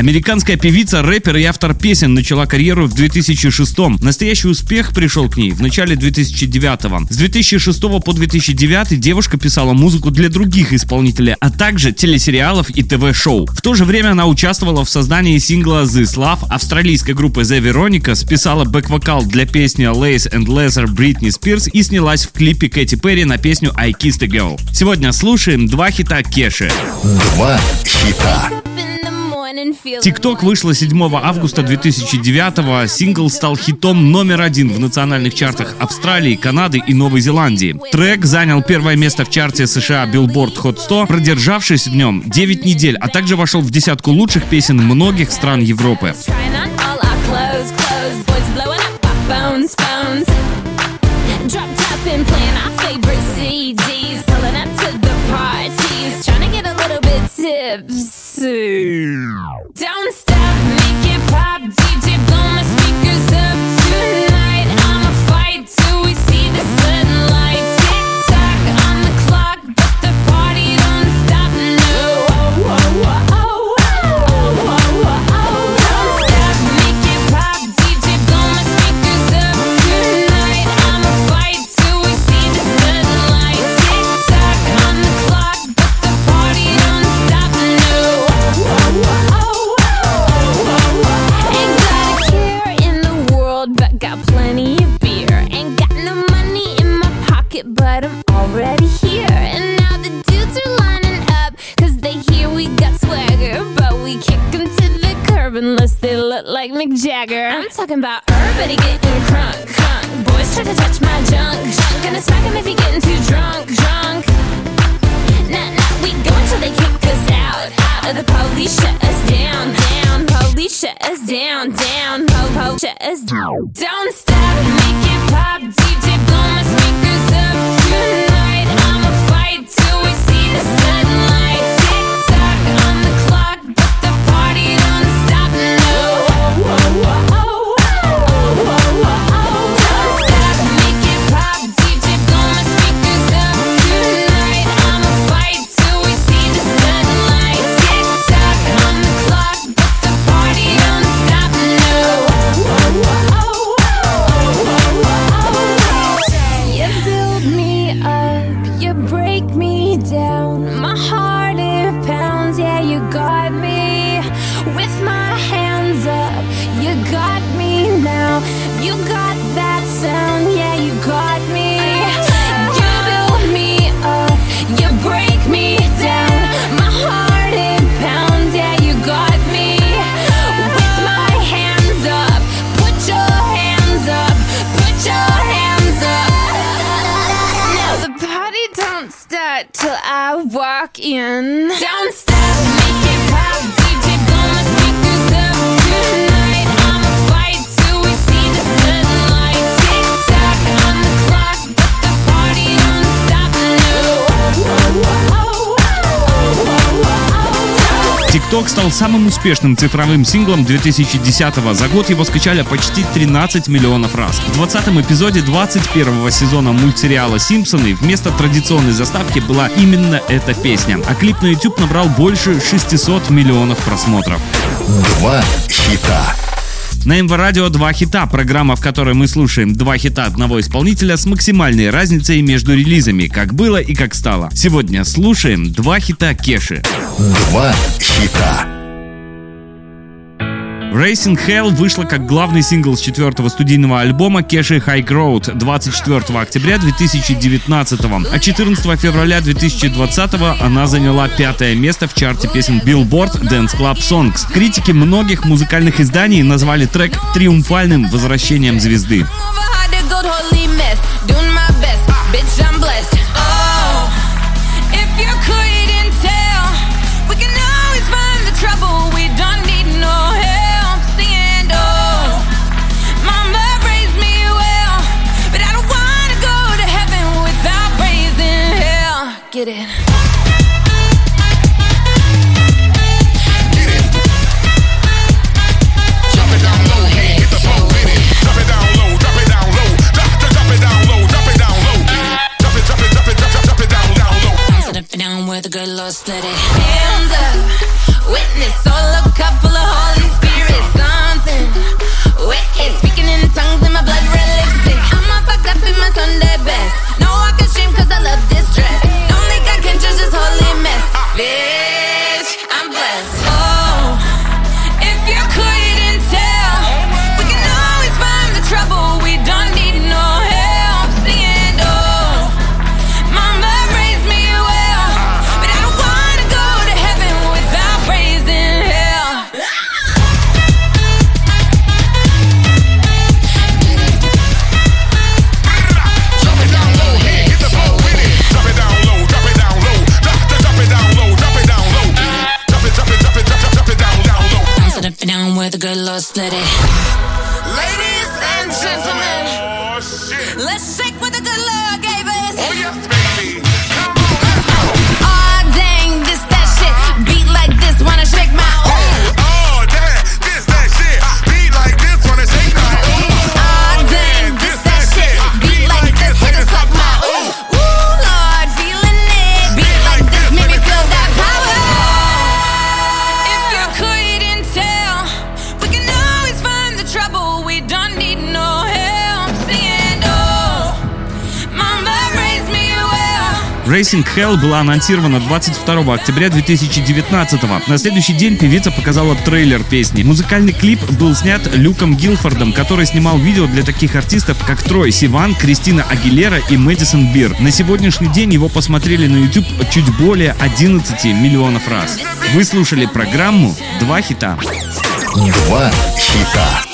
Американская певица, рэпер и автор песен начала карьеру в 2006-м. Настоящий успех пришел к ней в начале 2009-го. С 2006 по 2009 девушка писала музыку для других исполнителей, а также телесериалов и ТВ-шоу. В то же время она участвовала в создании сингла This Love австралийской группы The Veronica, списала бэк-вокал для песни Lace and Lesser Britney Spears и снялась в клипе Кэти Перри на песню I Kissed a Girl. Сегодня слушаем два хита Кеши. Два хита. TikTok вышла 7 августа 2009 Сингл стал хитом номер один в национальных чартах Австралии, Канады и Новой Зеландии. Трек занял первое место в чарте США Billboard Hot 100, продержавшись в нем 9 недель, а также вошел в десятку лучших песен многих стран Европы. Drop top and playing our favorite like Mick Jagger. I'm talking about everybody getting crunk, crunk. Boys try to touch my junk, junk. Gonna smack 'em if he getting too drunk, drunk. Nah, nah, we go until they kick us out. Out of the police shut us down, down. Police shut us down, down. Po, po, shut us down. Don't back in. Downstairs! TikTok стал самым успешным цифровым синглом 2010-го. За год его скачали почти 13 миллионов раз. В 20-м эпизоде 21-го сезона мультсериала «Симпсоны» вместо традиционной заставки была именно эта песня. А клип на YouTube набрал больше 600 миллионов просмотров. Два хита. На МВ Радио два хита, программа, в которой мы слушаем два хита одного исполнителя с максимальной разницей между релизами, как было и как стало. Сегодня слушаем два хита Кеши. Два хита. Racing Hell вышла как главный сингл с четвертого студийного альбома Кеши High Road 24 октября 2019, а 14 февраля 2020 она заняла пятое место в чарте песен Billboard Dance Club Songs. Критики многих музыкальных изданий назвали трек триумфальным возвращением звезды. where the good Lord split it. Ladies and gentlemen. Racing Hell была анонсирована 22 октября 2019 -го. На следующий день певица показала трейлер песни. Музыкальный клип был снят Люком Гилфордом, который снимал видео для таких артистов, как Трой Сиван, Кристина Агилера и Мэдисон Бир. На сегодняшний день его посмотрели на YouTube чуть более 11 миллионов раз. Вы слушали программу «Два хита». Два хита.